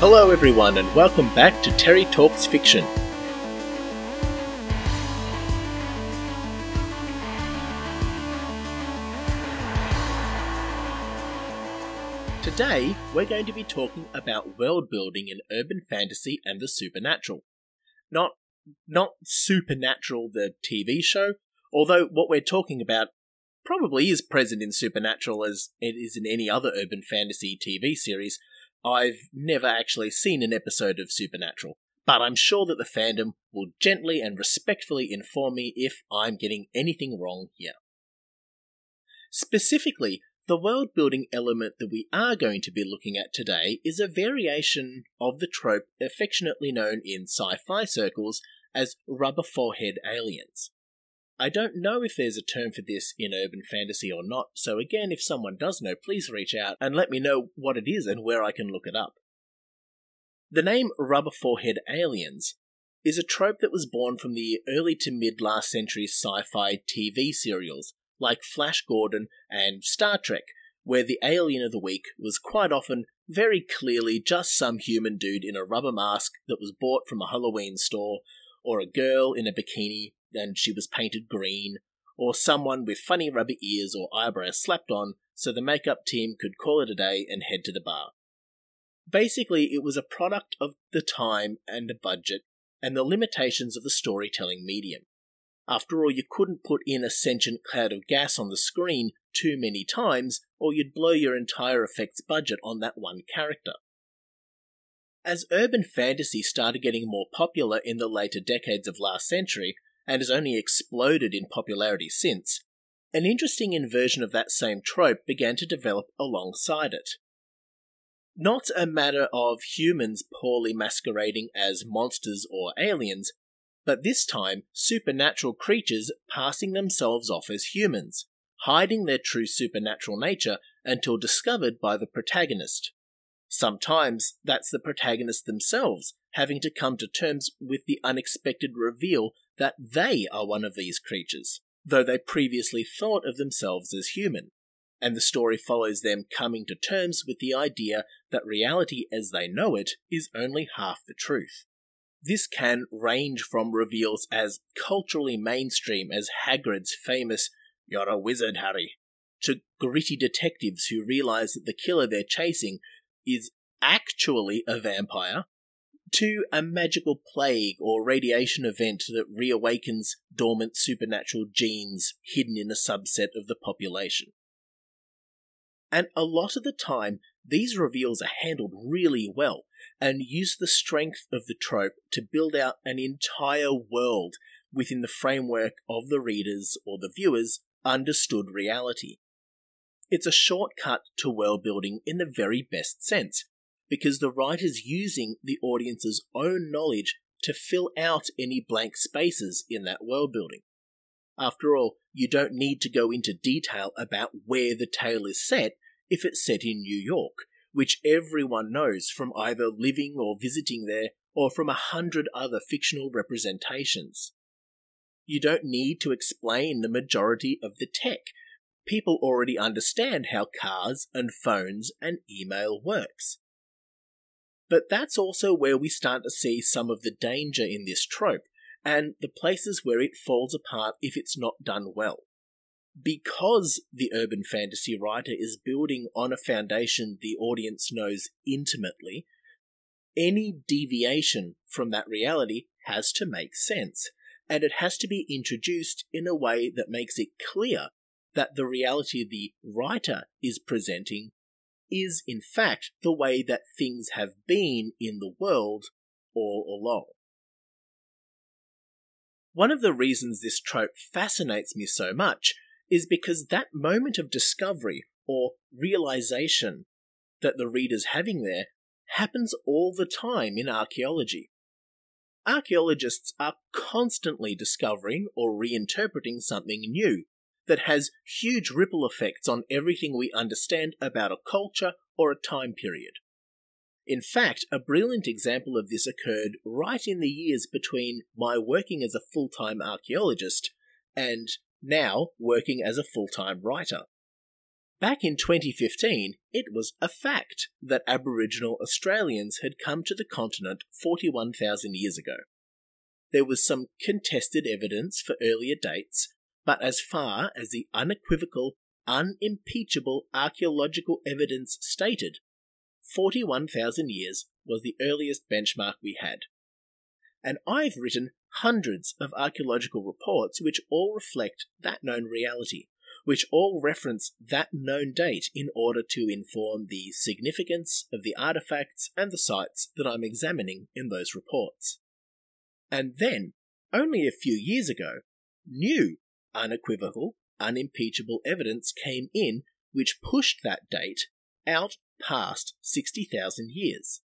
Hello, everyone, and welcome back to Terry Talks Fiction. Today, we're going to be talking about world building in urban fantasy and the supernatural. Not not Supernatural the TV show, although what we're talking about probably is present in Supernatural as it is in any other urban fantasy TV series, I've never actually seen an episode of Supernatural, but I'm sure that the fandom will gently and respectfully inform me if I'm getting anything wrong here. Specifically, the world building element that we are going to be looking at today is a variation of the trope affectionately known in sci fi circles as rubber forehead aliens. I don't know if there's a term for this in urban fantasy or not, so again, if someone does know, please reach out and let me know what it is and where I can look it up. The name rubber forehead aliens is a trope that was born from the early to mid last century sci fi TV serials like Flash Gordon and Star Trek, where the alien of the week was quite often very clearly just some human dude in a rubber mask that was bought from a Halloween store, or a girl in a bikini and she was painted green, or someone with funny rubber ears or eyebrows slapped on so the makeup team could call it a day and head to the bar. Basically, it was a product of the time and the budget and the limitations of the storytelling medium. After all, you couldn't put in a sentient cloud of gas on the screen too many times, or you'd blow your entire effects budget on that one character. As urban fantasy started getting more popular in the later decades of last century, and has only exploded in popularity since, an interesting inversion of that same trope began to develop alongside it. Not a matter of humans poorly masquerading as monsters or aliens, but this time supernatural creatures passing themselves off as humans, hiding their true supernatural nature until discovered by the protagonist. Sometimes that's the protagonist themselves having to come to terms with the unexpected reveal that they are one of these creatures, though they previously thought of themselves as human. And the story follows them coming to terms with the idea that reality as they know it is only half the truth. This can range from reveals as culturally mainstream as Hagrid's famous, You're a wizard, Harry, to gritty detectives who realize that the killer they're chasing is actually a vampire to a magical plague or radiation event that reawakens dormant supernatural genes hidden in a subset of the population. And a lot of the time, these reveals are handled really well and use the strength of the trope to build out an entire world within the framework of the reader's or the viewer's understood reality. It's a shortcut to world building in the very best sense, because the writer's using the audience's own knowledge to fill out any blank spaces in that world building. After all, you don't need to go into detail about where the tale is set if it's set in New York, which everyone knows from either living or visiting there or from a hundred other fictional representations. You don't need to explain the majority of the tech. People already understand how cars and phones and email works. But that's also where we start to see some of the danger in this trope, and the places where it falls apart if it's not done well. Because the urban fantasy writer is building on a foundation the audience knows intimately, any deviation from that reality has to make sense, and it has to be introduced in a way that makes it clear that the reality the writer is presenting is in fact the way that things have been in the world all along. One of the reasons this trope fascinates me so much is because that moment of discovery or realization that the reader's having there happens all the time in archaeology. Archaeologists are constantly discovering or reinterpreting something new that has huge ripple effects on everything we understand about a culture or a time period. In fact, a brilliant example of this occurred right in the years between my working as a full time archaeologist and now working as a full time writer. Back in 2015, it was a fact that Aboriginal Australians had come to the continent 41,000 years ago. There was some contested evidence for earlier dates, but as far as the unequivocal, unimpeachable archaeological evidence stated, 41,000 years was the earliest benchmark we had. And I've written hundreds of archaeological reports which all reflect that known reality, which all reference that known date in order to inform the significance of the artifacts and the sites that I'm examining in those reports. And then, only a few years ago, new, unequivocal, unimpeachable evidence came in which pushed that date out past 60,000 years.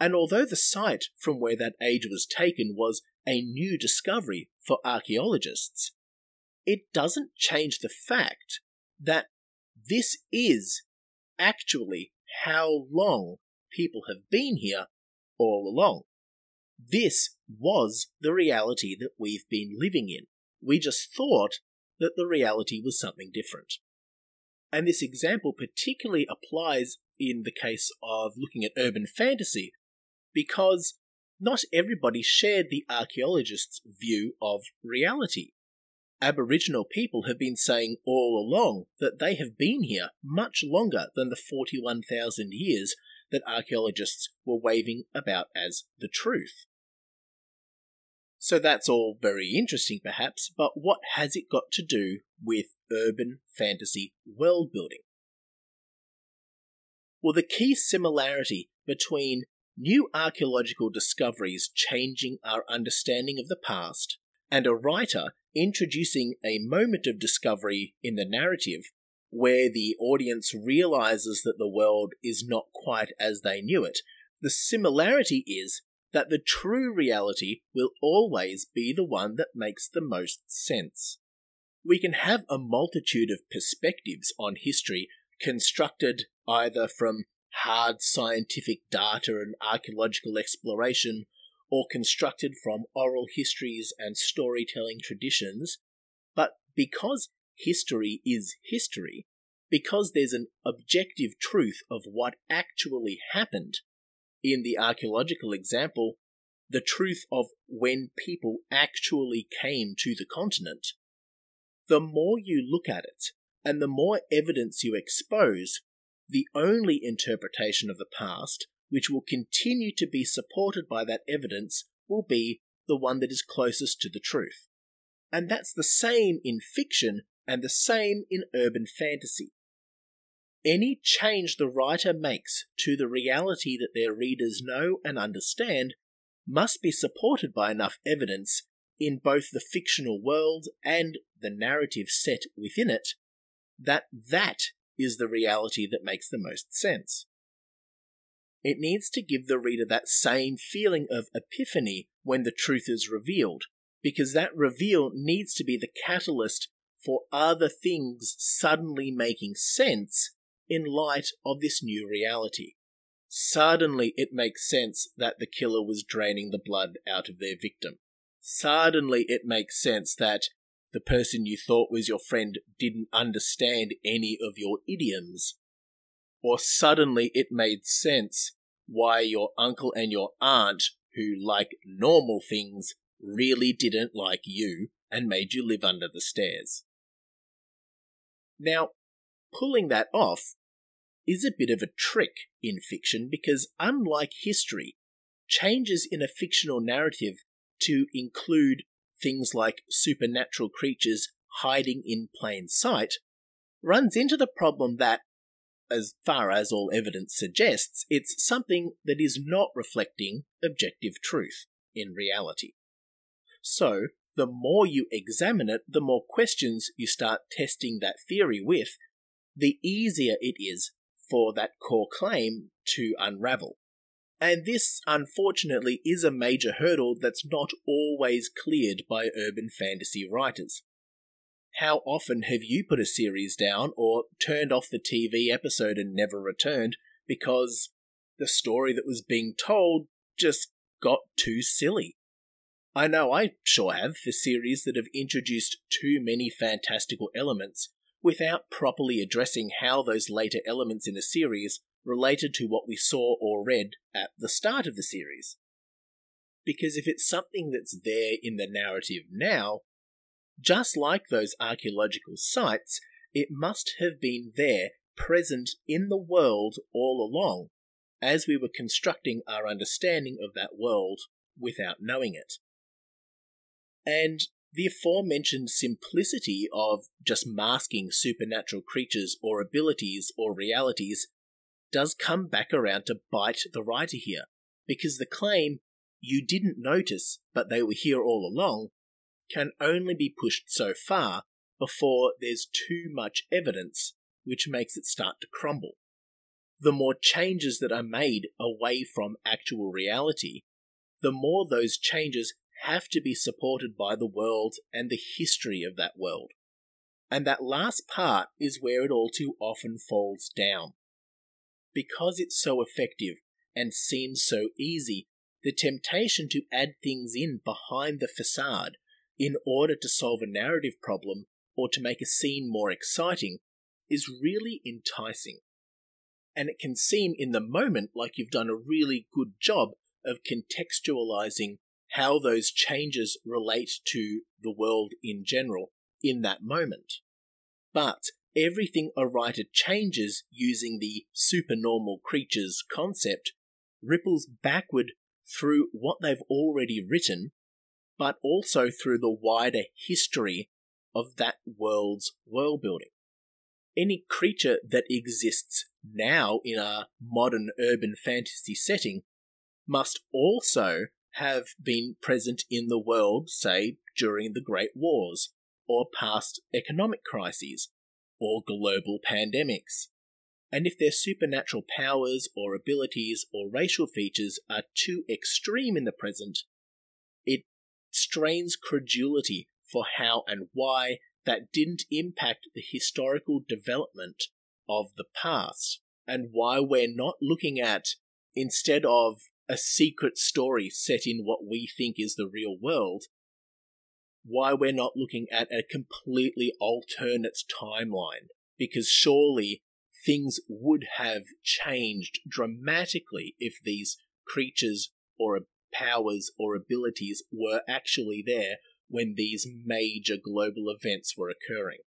And although the site from where that age was taken was a new discovery for archaeologists, it doesn't change the fact that this is actually how long people have been here all along. This was the reality that we've been living in. We just thought that the reality was something different. And this example particularly applies in the case of looking at urban fantasy, because not everybody shared the archaeologists' view of reality. Aboriginal people have been saying all along that they have been here much longer than the 41,000 years that archaeologists were waving about as the truth. So that's all very interesting, perhaps, but what has it got to do with urban fantasy world building? Well, the key similarity between new archaeological discoveries changing our understanding of the past and a writer introducing a moment of discovery in the narrative where the audience realizes that the world is not quite as they knew it. The similarity is that the true reality will always be the one that makes the most sense. We can have a multitude of perspectives on history constructed either from hard scientific data and archaeological exploration or constructed from oral histories and storytelling traditions, but because history is history, because there's an objective truth of what actually happened, in the archaeological example, the truth of when people actually came to the continent, the more you look at it and the more evidence you expose, the only interpretation of the past which will continue to be supported by that evidence will be the one that is closest to the truth. And that's the same in fiction and the same in urban fantasy. Any change the writer makes to the reality that their readers know and understand must be supported by enough evidence in both the fictional world and the narrative set within it that that is the reality that makes the most sense. It needs to give the reader that same feeling of epiphany when the truth is revealed, because that reveal needs to be the catalyst for other things suddenly making sense in light of this new reality. Suddenly it makes sense that the killer was draining the blood out of their victim. Suddenly it makes sense that the person you thought was your friend didn't understand any of your idioms. Or suddenly it made sense why your uncle and your aunt, who like normal things, really didn't like you and made you live under the stairs. Now, pulling that off is a bit of a trick in fiction because, unlike history, changes in a fictional narrative to include things like supernatural creatures hiding in plain sight runs into the problem that, as far as all evidence suggests, it's something that is not reflecting objective truth in reality. So, the more you examine it, the more questions you start testing that theory with, the easier it is for that core claim to unravel. And this, unfortunately, is a major hurdle that's not always cleared by urban fantasy writers. How often have you put a series down or turned off the TV episode and never returned because the story that was being told just got too silly? I know I sure have for series that have introduced too many fantastical elements without properly addressing how those later elements in a series related to what we saw or read at the start of the series. Because if it's something that's there in the narrative now, just like those archaeological sites, it must have been there, present in the world all along, as we were constructing our understanding of that world without knowing it. And the aforementioned simplicity of just masking supernatural creatures or abilities or realities does come back around to bite the writer here, because the claim, you didn't notice but they were here all along, can only be pushed so far before there's too much evidence which makes it start to crumble. The more changes that are made away from actual reality, the more those changes have to be supported by the world and the history of that world. And that last part is where it all too often falls down. Because it's so effective and seems so easy, the temptation to add things in behind the facade in order to solve a narrative problem or to make a scene more exciting is really enticing. And it can seem in the moment like you've done a really good job of contextualizing how those changes relate to the world in general in that moment. But everything a writer changes using the supernormal creatures concept ripples backward through what they've already written, but also through the wider history of that world's world building. Any creature that exists now in a modern urban fantasy setting must also have been present in the world, say, during the Great Wars, or past economic crises, or global pandemics. And if their supernatural powers or abilities or racial features are too extreme in the present, it strains credulity for how and why that didn't impact the historical development of the past, and why we're not looking at, instead of a secret story set in what we think is the real world, why we're not looking at a completely alternate timeline. Because surely things would have changed dramatically if these creatures or powers or abilities were actually there when these major global events were occurring.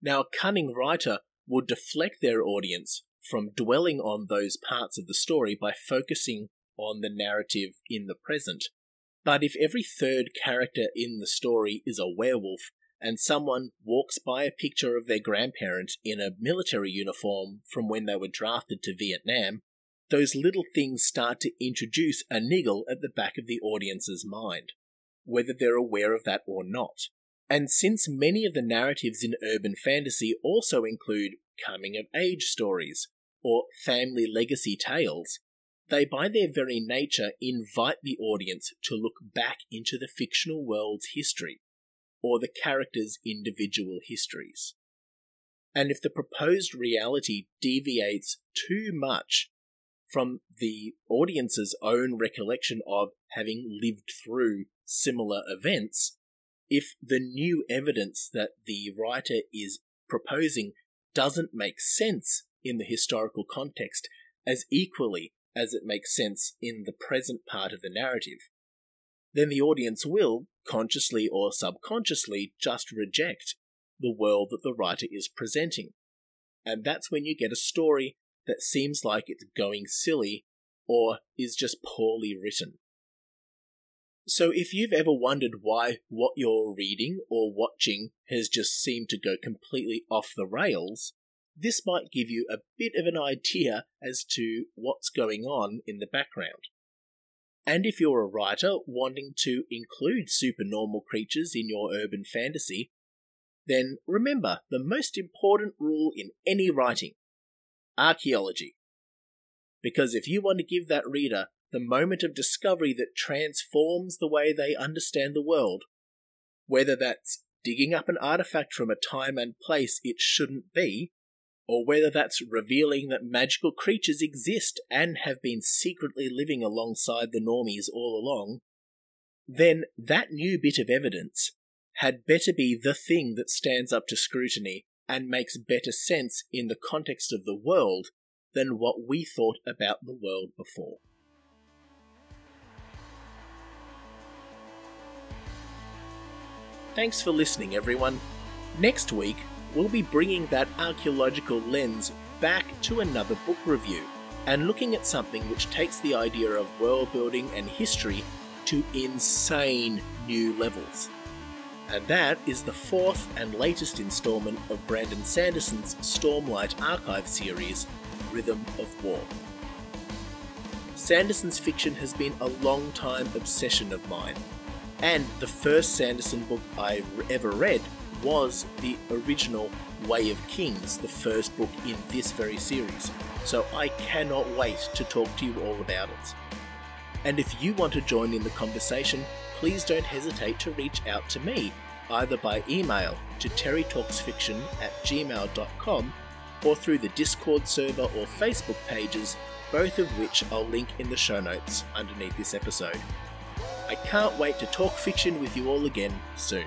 Now, a cunning writer would deflect their audience from dwelling on those parts of the story by focusing on the narrative in the present. But if every third character in the story is a werewolf, and someone walks by a picture of their grandparent in a military uniform from when they were drafted to Vietnam, those little things start to introduce a niggle at the back of the audience's mind, whether they're aware of that or not. And since many of the narratives in urban fantasy also include coming of age stories, or family legacy tales, they by their very nature invite the audience to look back into the fictional world's history, or the characters' individual histories. And if the proposed reality deviates too much from the audience's own recollection of having lived through similar events, if the new evidence that the writer is proposing doesn't make sense in the historical context as equally as it makes sense in the present part of the narrative, then the audience will, consciously or subconsciously, just reject the world that the writer is presenting. And that's when you get a story that seems like it's going silly or is just poorly written. So, if you've ever wondered why what you're reading or watching has just seemed to go completely off the rails, this might give you a bit of an idea as to what's going on in the background. And if you're a writer wanting to include supernormal creatures in your urban fantasy, then remember the most important rule in any writing archaeology. Because if you want to give that reader the moment of discovery that transforms the way they understand the world, whether that's digging up an artifact from a time and place it shouldn't be, or whether that's revealing that magical creatures exist and have been secretly living alongside the normies all along, then that new bit of evidence had better be the thing that stands up to scrutiny and makes better sense in the context of the world than what we thought about the world before. Thanks for listening, everyone. Next week, we'll be bringing that archaeological lens back to another book review and looking at something which takes the idea of world building and history to insane new levels. And that is the fourth and latest installment of Brandon Sanderson's Stormlight Archive series, Rhythm of War. Sanderson's fiction has been a long time obsession of mine, and the first Sanderson book I ever read was the original Way of Kings, the first book in this very series. So I cannot wait to talk to you all about it. And if you want to join in the conversation, please don't hesitate to reach out to me, either by email to terrytalksfiction at gmail.com or through the Discord server or Facebook pages, both of which I'll link in the show notes underneath this episode. I can't wait to talk fiction with you all again soon.